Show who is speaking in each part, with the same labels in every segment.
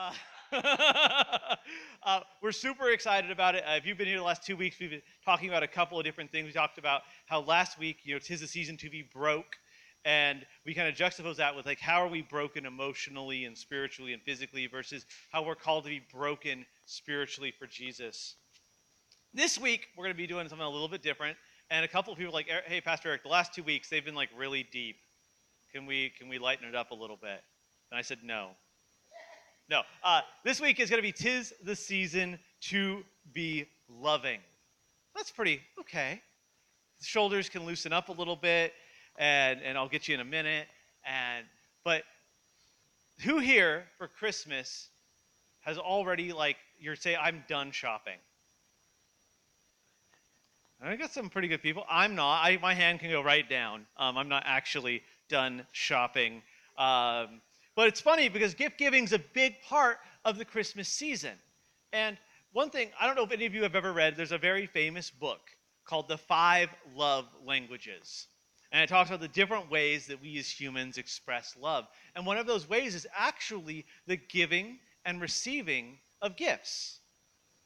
Speaker 1: Uh, uh, we're super excited about it. Uh, if you've been here the last two weeks, we've been talking about a couple of different things. We talked about how last week, you know, tis the season to be broke, and we kind of juxtapose that with like how are we broken emotionally and spiritually and physically versus how we're called to be broken spiritually for Jesus. This week, we're going to be doing something a little bit different, and a couple of people like, hey, Pastor Eric, the last two weeks they've been like really deep. Can we can we lighten it up a little bit? And I said no. No. Uh, this week is going to be Tis the Season to Be Loving. That's pretty okay. Shoulders can loosen up a little bit, and, and I'll get you in a minute. And But who here for Christmas has already, like, you're saying, I'm done shopping? I got some pretty good people. I'm not. I, my hand can go right down. Um, I'm not actually done shopping. Um, but it's funny because gift giving is a big part of the Christmas season. And one thing, I don't know if any of you have ever read, there's a very famous book called The Five Love Languages. And it talks about the different ways that we as humans express love. And one of those ways is actually the giving and receiving of gifts.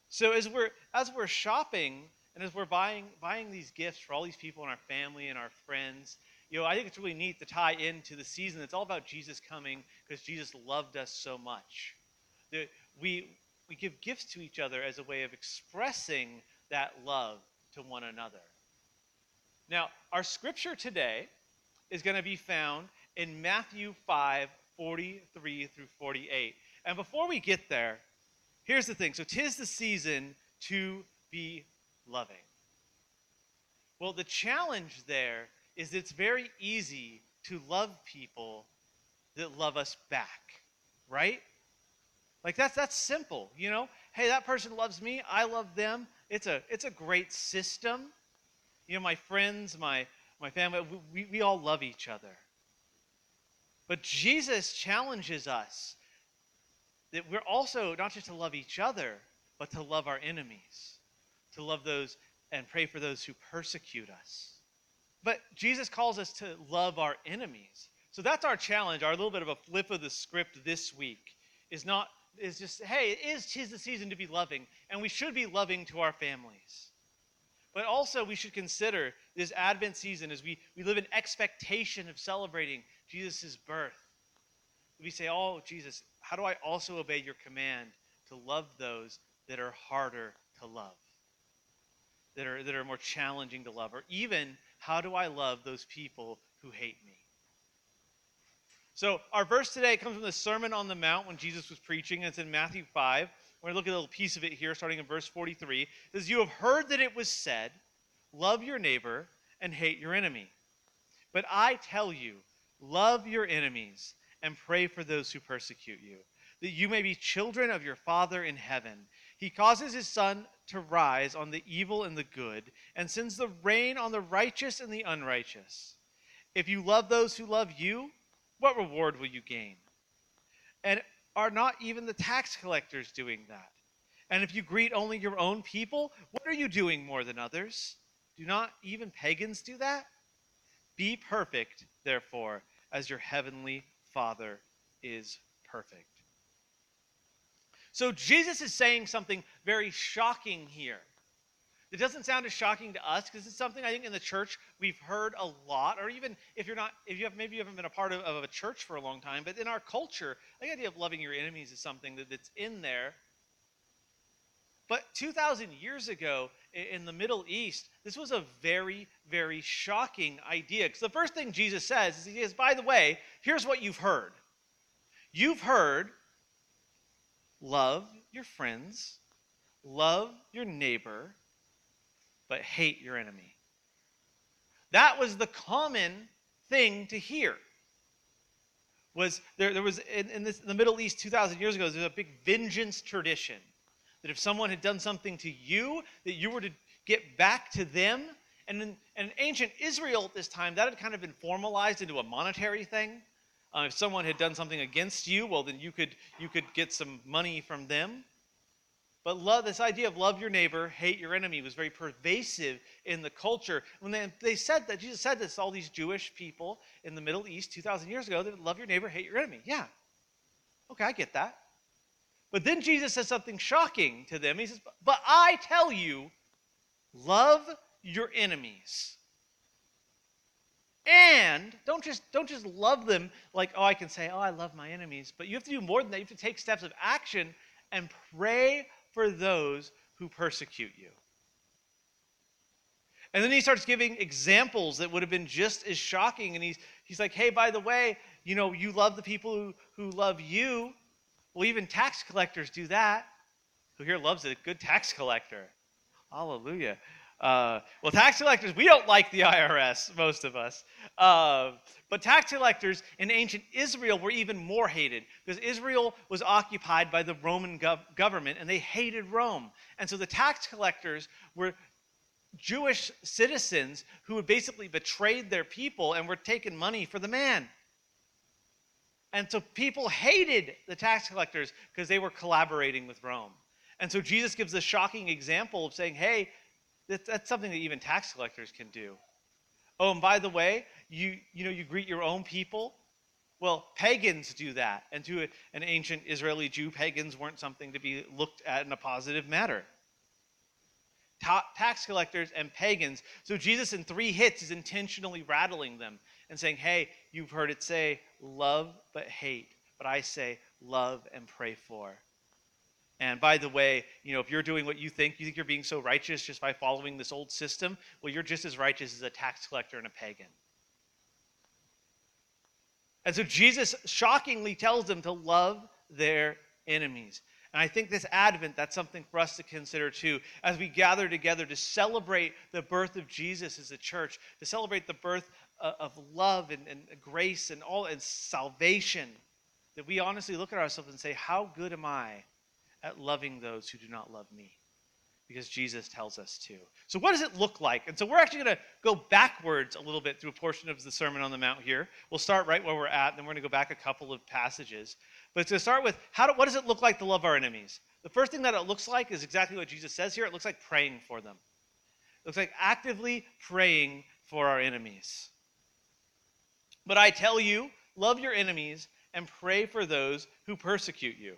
Speaker 1: So as we're as we're shopping and as we're buying buying these gifts for all these people in our family and our friends, you know, I think it's really neat to tie into the season. It's all about Jesus coming because Jesus loved us so much. That we, we give gifts to each other as a way of expressing that love to one another. Now, our scripture today is going to be found in Matthew 5 43 through 48. And before we get there, here's the thing. So, tis the season to be loving. Well, the challenge there is it's very easy to love people that love us back, right? Like that's that's simple, you know? Hey, that person loves me, I love them. It's a it's a great system. You know, my friends, my my family, we, we all love each other. But Jesus challenges us that we're also not just to love each other, but to love our enemies, to love those and pray for those who persecute us. But Jesus calls us to love our enemies. So that's our challenge, our little bit of a flip of the script this week is not is just hey, it is tis the season to be loving, and we should be loving to our families. But also we should consider this Advent season as we, we live in expectation of celebrating Jesus' birth. We say, Oh, Jesus, how do I also obey your command to love those that are harder to love? That are that are more challenging to love, or even how do I love those people who hate me? So, our verse today comes from the Sermon on the Mount when Jesus was preaching. and It's in Matthew 5. We're going to look at a little piece of it here, starting in verse 43. It says, You have heard that it was said, Love your neighbor and hate your enemy. But I tell you, love your enemies and pray for those who persecute you, that you may be children of your Father in heaven. He causes his sun to rise on the evil and the good, and sends the rain on the righteous and the unrighteous. If you love those who love you, what reward will you gain? And are not even the tax collectors doing that? And if you greet only your own people, what are you doing more than others? Do not even pagans do that? Be perfect, therefore, as your heavenly Father is perfect. So Jesus is saying something very shocking here. It doesn't sound as shocking to us because it's something I think in the church we've heard a lot, or even if you're not, if you have maybe you haven't been a part of, of a church for a long time, but in our culture, the idea of loving your enemies is something that, that's in there. But 2,000 years ago in the Middle East, this was a very, very shocking idea. Because the first thing Jesus says is, He says, by the way, here's what you've heard. You've heard Love your friends, love your neighbor, but hate your enemy. That was the common thing to hear. Was there, there was in, in, this, the Middle East 2,000 years ago, there was a big vengeance tradition that if someone had done something to you, that you were to get back to them. And in, in ancient Israel at this time, that had kind of been formalized into a monetary thing. Uh, if someone had done something against you, well, then you could you could get some money from them. But love, this idea of love your neighbor, hate your enemy, was very pervasive in the culture. When they, they said that, Jesus said this, all these Jewish people in the Middle East 2,000 years ago, that love your neighbor, hate your enemy. Yeah. Okay, I get that. But then Jesus says something shocking to them. He says, But I tell you, love your enemies. And don't just don't just love them like, oh, I can say, oh, I love my enemies, but you have to do more than that. You have to take steps of action and pray for those who persecute you. And then he starts giving examples that would have been just as shocking. And he's, he's like, hey, by the way, you know, you love the people who, who love you. Well, even tax collectors do that. Who here loves a good tax collector? Hallelujah. Uh, well, tax collectors, we don't like the IRS, most of us. Uh, but tax collectors in ancient Israel were even more hated because Israel was occupied by the Roman gov- government and they hated Rome. And so the tax collectors were Jewish citizens who had basically betrayed their people and were taking money for the man. And so people hated the tax collectors because they were collaborating with Rome. And so Jesus gives a shocking example of saying, hey, that's something that even tax collectors can do. Oh, and by the way, you, you know, you greet your own people. Well, pagans do that. And to an ancient Israeli Jew, pagans weren't something to be looked at in a positive manner. Ta- tax collectors and pagans. So Jesus, in three hits, is intentionally rattling them and saying, hey, you've heard it say, love but hate. But I say, love and pray for. And by the way, you know, if you're doing what you think, you think you're being so righteous just by following this old system, well, you're just as righteous as a tax collector and a pagan. And so Jesus shockingly tells them to love their enemies. And I think this Advent, that's something for us to consider too, as we gather together to celebrate the birth of Jesus as a church, to celebrate the birth uh, of love and, and grace and all and salvation. That we honestly look at ourselves and say, How good am I at loving those who do not love me because Jesus tells us to. So, what does it look like? And so, we're actually going to go backwards a little bit through a portion of the Sermon on the Mount here. We'll start right where we're at, and then we're going to go back a couple of passages. But to start with, how do, what does it look like to love our enemies? The first thing that it looks like is exactly what Jesus says here it looks like praying for them, it looks like actively praying for our enemies. But I tell you, love your enemies and pray for those who persecute you.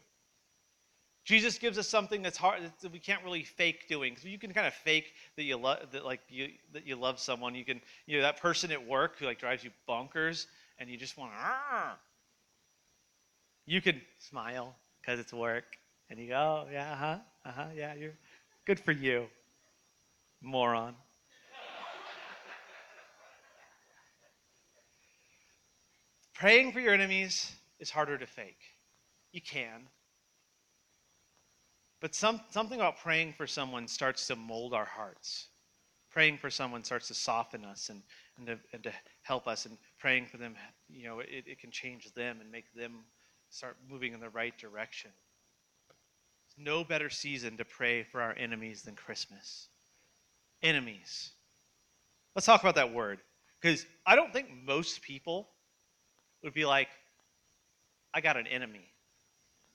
Speaker 1: Jesus gives us something that's hard that we can't really fake doing. So you can kind of fake that you love that like you that you love someone. You can you know that person at work who like drives you bonkers and you just want to. You can smile because it's work and you go, oh, yeah, uh huh, uh huh, yeah, you're good for you, moron. Praying for your enemies is harder to fake. You can, but some, something about praying for someone starts to mold our hearts. Praying for someone starts to soften us and, and, to, and to help us. And praying for them, you know, it, it can change them and make them start moving in the right direction. There's no better season to pray for our enemies than Christmas. Enemies. Let's talk about that word. Because I don't think most people would be like, I got an enemy.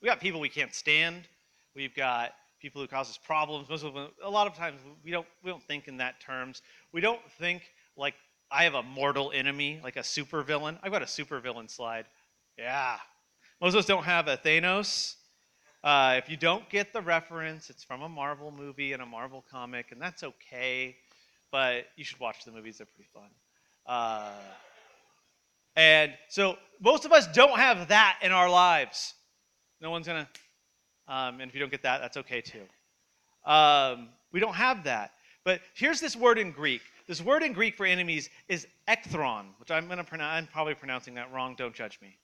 Speaker 1: We got people we can't stand. We've got people who cause us problems. Most of them, a lot of times we don't we don't think in that terms. We don't think like I have a mortal enemy, like a super villain. I've got a super villain slide. Yeah. Most of us don't have a Thanos. Uh, if you don't get the reference, it's from a Marvel movie and a Marvel comic, and that's okay. But you should watch the movies; they're pretty fun. Uh, and so most of us don't have that in our lives. No one's gonna um, and if you don't get that, that's okay too. Um, we don't have that. But here's this word in Greek. This word in Greek for enemies is ekthron, which I'm going to pronounce. I'm probably pronouncing that wrong. Don't judge me.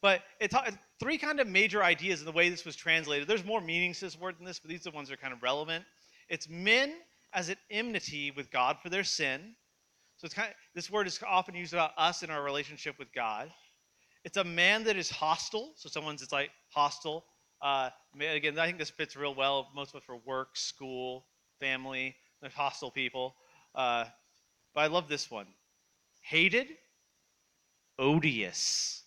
Speaker 1: But it's three kind of major ideas in the way this was translated. There's more meanings to this word than this, but these are the ones that are kind of relevant. It's men as an enmity with God for their sin. So it's kind of, this word is often used about us in our relationship with God. It's a man that is hostile. So someone's it's like hostile uh, again, I think this fits real well, most of it for work, school, family, hostile people. Uh, but I love this one. Hated, odious.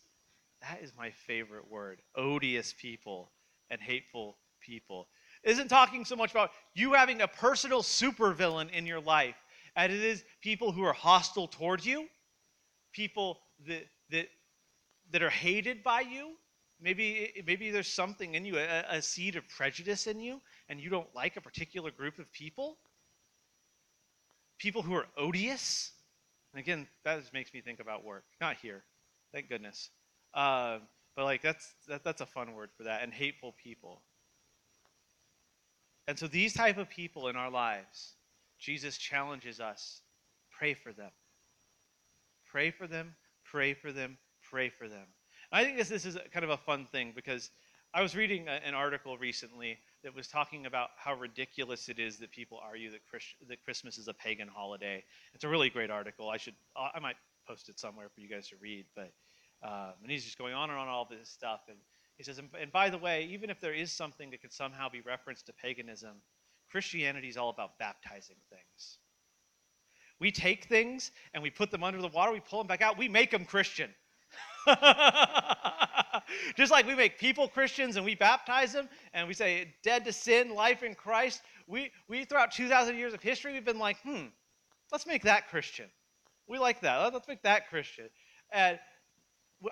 Speaker 1: That is my favorite word. Odious people and hateful people. Isn't talking so much about you having a personal supervillain in your life as it is people who are hostile towards you, people that, that, that are hated by you, maybe maybe there's something in you, a, a seed of prejudice in you, and you don't like a particular group of people. People who are odious. And again, that just makes me think about work. Not here, thank goodness. Uh, but like that's that, that's a fun word for that. And hateful people. And so these type of people in our lives, Jesus challenges us: pray for them. Pray for them. Pray for them. Pray for them. I think this, this is kind of a fun thing because I was reading a, an article recently that was talking about how ridiculous it is that people argue that, Christ, that Christmas is a pagan holiday. It's a really great article. I should I might post it somewhere for you guys to read. But um, and he's just going on and on all this stuff. And he says, and, and by the way, even if there is something that could somehow be referenced to paganism, Christianity is all about baptizing things. We take things and we put them under the water, we pull them back out, we make them Christian. Just like we make people Christians and we baptize them and we say dead to sin, life in Christ, we, we throughout 2,000 years of history, we've been like, hmm, let's make that Christian. We like that. Let's make that Christian. And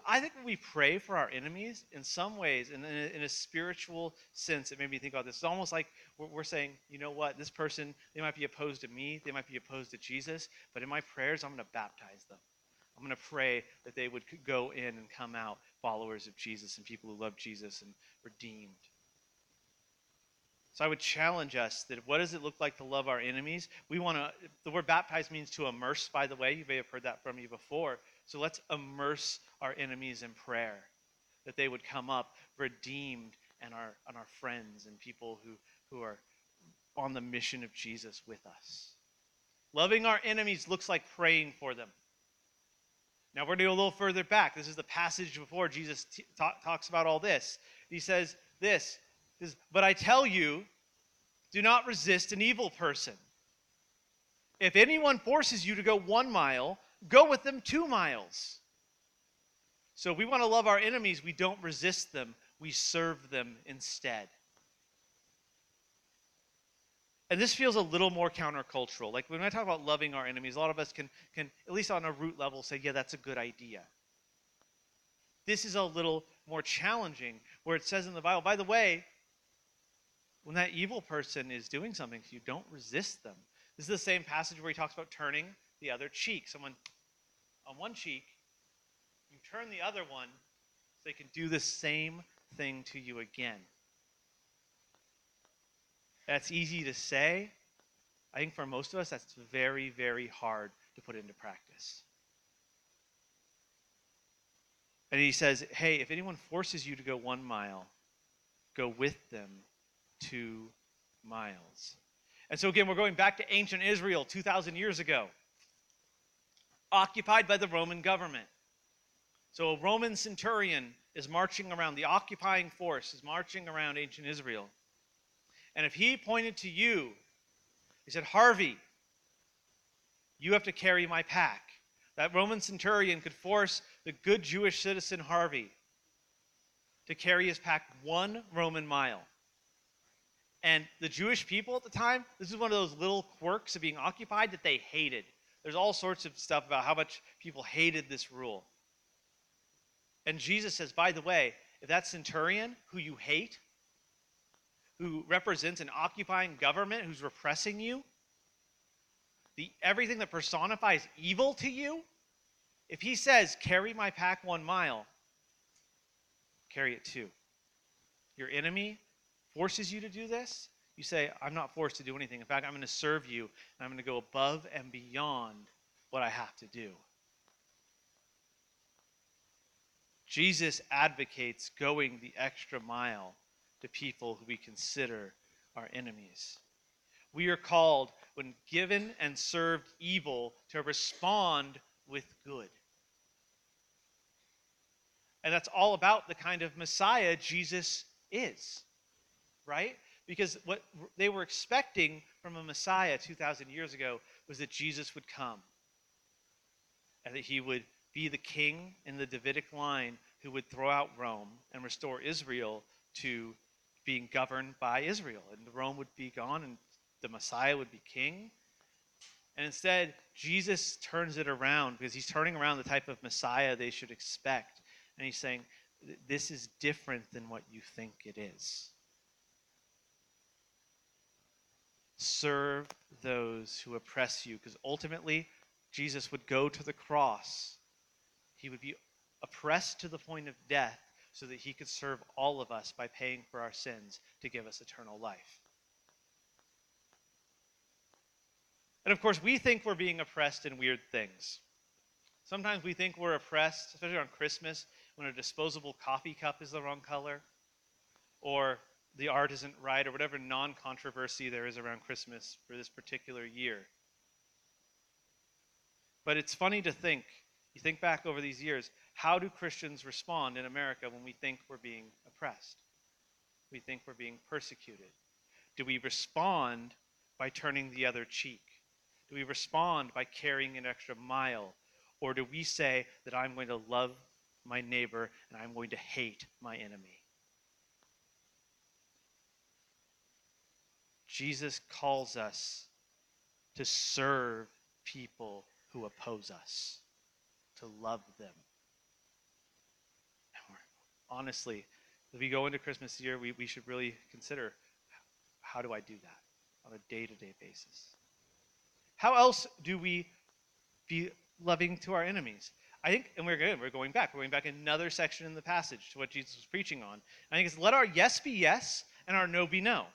Speaker 1: I think we pray for our enemies, in some ways, in, in, a, spiritual sense, it made me think about this. It's almost like we're, saying, you know what, this person, they might be opposed to me, they might be opposed to Jesus, but in my prayers, I'm going to baptize them. I'm going to pray that they would go in and come out followers of Jesus and people who love Jesus and redeemed. So I would challenge us that what does it look like to love our enemies? We want to, the word baptize means to immerse, by the way. You may have heard that from me before. So let's immerse our enemies in prayer, that they would come up redeemed and our, and our friends and people who, who are on the mission of Jesus with us. Loving our enemies looks like praying for them. Now we're going to go a little further back. This is the passage before Jesus t- talks about all this. He says this, But I tell you, do not resist an evil person. If anyone forces you to go one mile, go with them two miles. So if we want to love our enemies, we don't resist them, we serve them instead. And this feels a little more countercultural. Like when I talk about loving our enemies, a lot of us can, can at least on a root level, say, yeah, that's a good idea. This is a little more challenging, where it says in the Bible, by the way, when that evil person is doing something you, don't resist them. This is the same passage where he talks about turning the other cheek. Someone on one cheek, you turn the other one so they can do the same thing to you again. That's easy to say. I think for most of us, that's very, very hard to put into practice. And he says, hey, if anyone forces you to go one mile, go with them two miles. And so, again, we're going back to ancient Israel 2,000 years ago, occupied by the Roman government. So, a Roman centurion is marching around, the occupying force is marching around ancient Israel. And if he pointed to you, he said, Harvey, you have to carry my pack. That Roman centurion could force the good Jewish citizen Harvey to carry his pack one Roman mile. And the Jewish people at the time, this is one of those little quirks of being occupied that they hated. There's all sorts of stuff about how much people hated this rule. And Jesus says, by the way, if that centurion who you hate who represents an occupying government who's repressing you, the everything that personifies evil to you, if he says, carry my pack one mile, carry it two. Your enemy forces you to do this, you say, I'm not forced to do anything. In fact, I'm going to serve you, and I'm going to go above and beyond what I have to do. Jesus advocates going the extra mile to people who we consider our enemies. We are called, when given and served evil, to respond with good. And that's all about the kind of Messiah Jesus is, right? Because what they were expecting from a Messiah 2,000 years ago was that Jesus would come and that he would be the king in the Davidic line who would throw out Rome and restore Israel to being governed by Israel. And Rome would be gone and the Messiah would be king. And instead, Jesus turns it around because he's turning around the type of Messiah they should expect. And he's saying, this is different than what you think it is. Serve those who oppress you, because ultimately, Jesus would go to the cross. He would be oppressed to the point of death so that he could serve all of us by paying for our sins to give us eternal life. And of course, we think we're being oppressed in weird things. Sometimes we think we're oppressed, especially on Christmas, when a disposable coffee cup is the wrong color, or the art isn't right, or whatever non controversy there is around Christmas for this particular year. But it's funny to think, you think back over these years, how do Christians respond in America when we think we're being oppressed? We think we're being persecuted. Do we respond by turning the other cheek? Do we respond by carrying an extra mile? Or do we say that I'm going to love my neighbor and I'm going to hate my enemy? Jesus calls us to serve people who oppose us, to love them. Honestly, as we go into Christmas year, we, we should really consider how do I do that on a day to day basis? How else do we be loving to our enemies? I think, and we're good, we're going back. We're going back another section in the passage to what Jesus was preaching on. I think it's let our yes be yes and our no be no.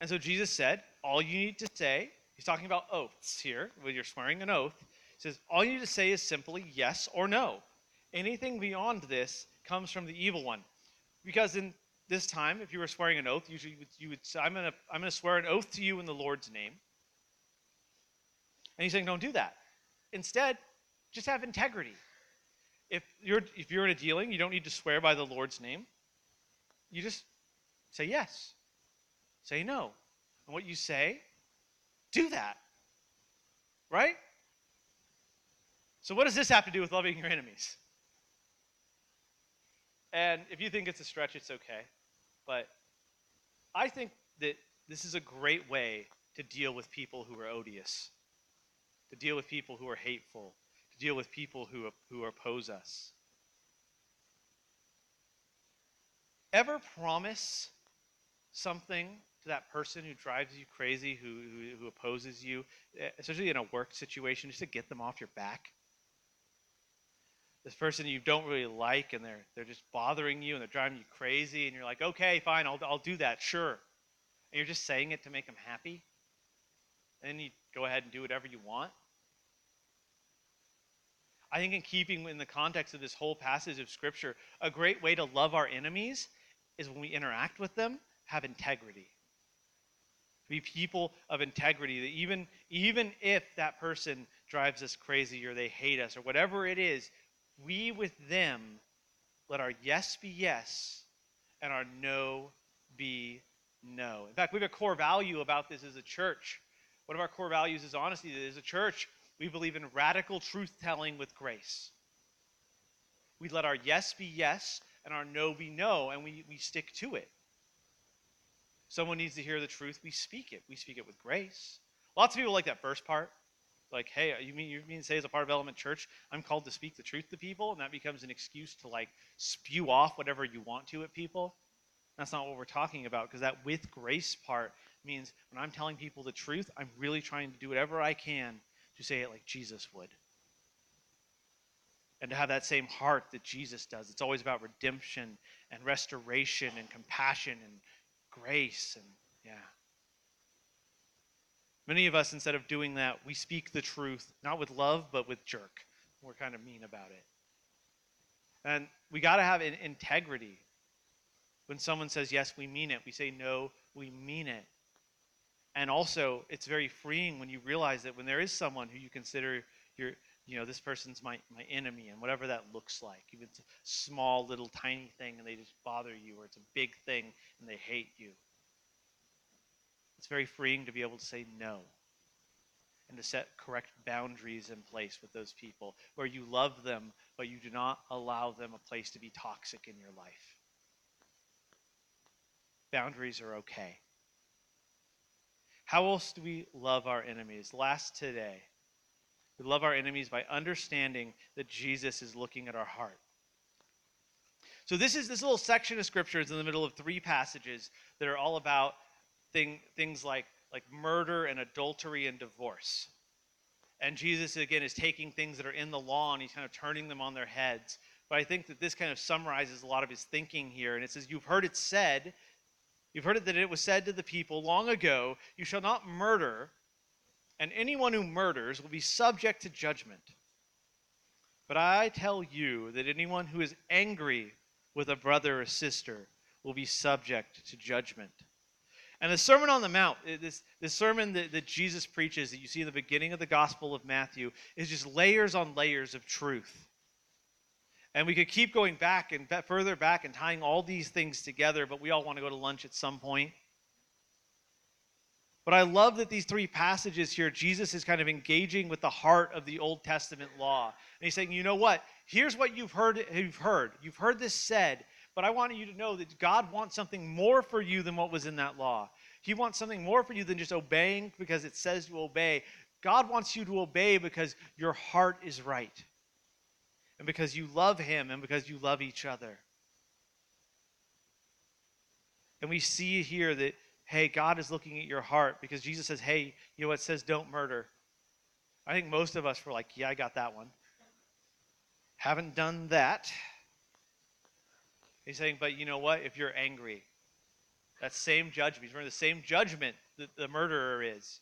Speaker 1: And so Jesus said, all you need to say, he's talking about oaths here, when you're swearing an oath. He says, all you need to say is simply yes or no. Anything beyond this comes from the evil one. Because in this time, if you were swearing an oath, usually you would, you would say, I'm going to I'm going to swear an oath to you in the Lord's name. And he's saying, don't do that. Instead, just have integrity. If you're, if you're in a dealing, you don't need to swear by the Lord's name. You just say yes, say no. And what you say, do that. Right? So, what does this have to do with loving your enemies? And if you think it's a stretch, it's okay. But I think that this is a great way to deal with people who are odious, to deal with people who are hateful, to deal with people who, who oppose us. Ever promise something to that person who drives you crazy, who, who, who opposes you, especially in a work situation, just to get them off your back? This person you don't really like and they're, they're just bothering you and they're driving you crazy and you're like okay fine I'll, I'll do that sure. And you're just saying it to make them happy? And then you go ahead and do whatever you want? I think in keeping in the context of this whole passage of scripture a great way to love our enemies is when we interact with them have integrity. Be people of integrity that even even if that person drives us crazy or they hate us or whatever it is we with them let our yes be yes and our no be no. In fact, we have a core value about this as a church. One of our core values is honesty. As a church, we believe in radical truth telling with grace. We let our yes be yes and our no be no, and we, we stick to it. Someone needs to hear the truth, we speak it. We speak it with grace. Lots of people like that first part like, hey, you mean you mean to say as a part of Element Church, I'm called to speak the truth to people, and that becomes an excuse to like spew off whatever you want to at people? That's not what we're talking about, because that with grace part means when I'm telling people the truth, I'm really trying to do whatever I can to say it like Jesus would. And to have that same heart that Jesus does. It's always about redemption and restoration and compassion and grace and yeah. Many of us, instead of doing that, we speak the truth, not with love, but with jerk. We're kind of mean about it. And we got to have an integrity. When someone says, yes, we mean it, we say, no, we mean it. And also, it's very freeing when you realize that when there is someone who you consider your, you know, this person's my, my enemy, and whatever that looks like, even it's a small, little, tiny thing, and they just bother you, or it's a big thing, and they hate you it's very freeing to be able to say no and to set correct boundaries in place with those people where you love them, but you do not allow them a place to be toxic in your life. Boundaries are okay. How else do we love our enemies? Last today, We love our enemies by understanding that Jesus is looking at our heart. So this is this little section of scripture is in the middle of three passages that are all about thing, things like like murder and adultery and divorce. And Jesus again is taking things that are in the law and he's kind of turning them on their heads. But I think that this kind of summarizes a lot of his thinking here. And it says, You've heard it said, you've heard it that it was said to the people long ago, You shall not murder, and anyone who murders will be subject to judgment. But I tell you that anyone who is angry with a brother or sister will be subject to judgment. And the Sermon on the Mount, uh, this, this sermon that, that Jesus preaches that you see in the beginning of the Gospel of Matthew, is just layers on layers of truth. And we could keep going back and further back and tying all these things together, but we all want to go to lunch at some point. But I love that these three passages here, Jesus is kind of engaging with the heart of the Old Testament law. And he's saying, you know what? Here's what you've heard, you've heard. You've heard this said, but I want you to know that God wants something more for you than what was in that law. He wants something more for you than just obeying because it says to obey. God wants you to obey because your heart is right. And because you love Him and because you love each other. And we see here that hey, God is looking at your heart because Jesus says, hey, you know what says don't murder. I think most of us were like, yeah, I got that one. Haven't done that. He's saying, but you know what? If you're angry, that same judgment, he's the same judgment that the murderer is.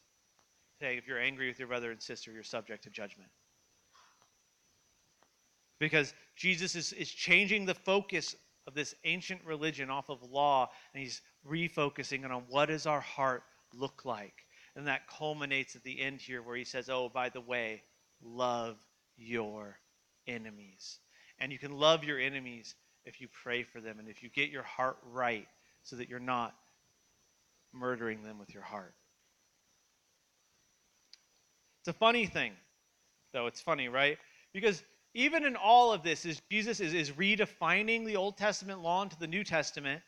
Speaker 1: Saying, if you're angry with your brother and sister, you're subject to judgment. Because Jesus is, is changing the focus of this ancient religion off of law, and he's refocusing it on what does our heart look like. And that culminates at the end here where he says, Oh, by the way, love your enemies. And you can love your enemies if you pray for them and if you get your heart right so that you're not murdering them with your heart. It's a funny thing, though. It's funny, right? Because even in all of this, is Jesus is, is redefining the Old Testament law into the New Testament.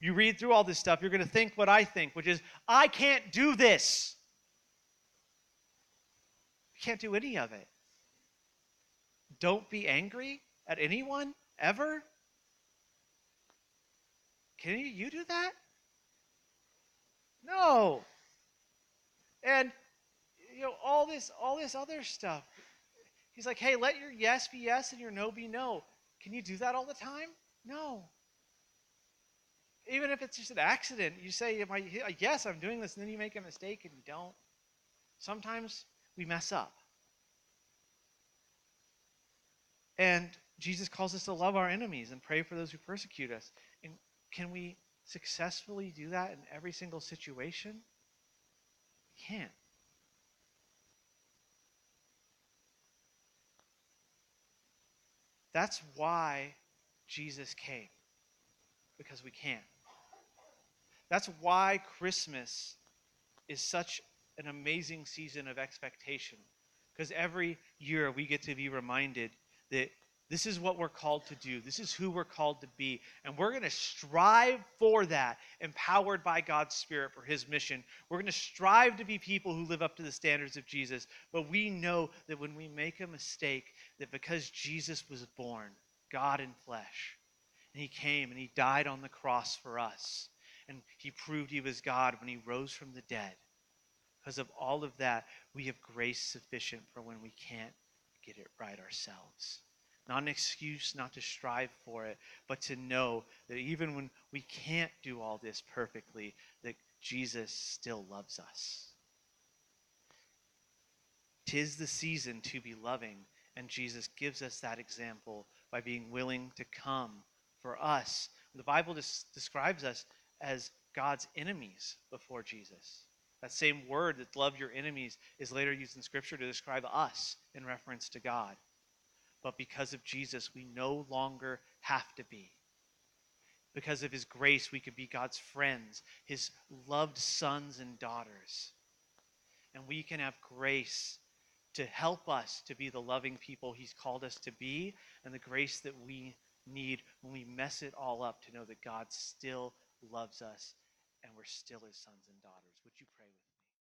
Speaker 1: You read through all this stuff, you're going to think what I think, which is, I can't do this. You can't do any of it. Don't be angry at anyone ever. Can you, do that? No. And you know all this all this other stuff. He's like, hey, let your yes be yes and your no be no. Can you do that all the time? No. Even if it's just an accident, you say, yes, I'm doing this, and then you make a mistake and you don't. Sometimes we mess up. And Jesus calls us to love our enemies and pray for those who persecute us. Can we successfully do that in every single situation? We can't. That's why Jesus came, because we can't. That's why Christmas is such an amazing season of expectation, because every year we get to be reminded that this is what we're called to do. This is who we're called to be. And we're going to strive for that, empowered by God's Spirit for His mission. We're going to strive to be people who live up to the standards of Jesus. But we know that when we make a mistake, that because Jesus was born, God in flesh, and He came and He died on the cross for us, and He proved He was God when He rose from the dead. Because of all of that, we have grace sufficient for when we can't get it right ourselves. Not an excuse not to strive for it, but to know that even when we can't do all this perfectly, that Jesus still loves us. Tis the season to be loving, and Jesus gives us that example by being willing to come for us. The Bible describes us as God's enemies before Jesus. That same word that love your enemies is later used in Scripture to describe us in reference to God but because of Jesus, we no longer have to be. Because of his grace, we could be God's friends, his loved sons and daughters. And we can have grace to help us to be the loving people he's called us to be, and the grace that we need when we mess it all up to know that God still loves us and we're still his sons and daughters.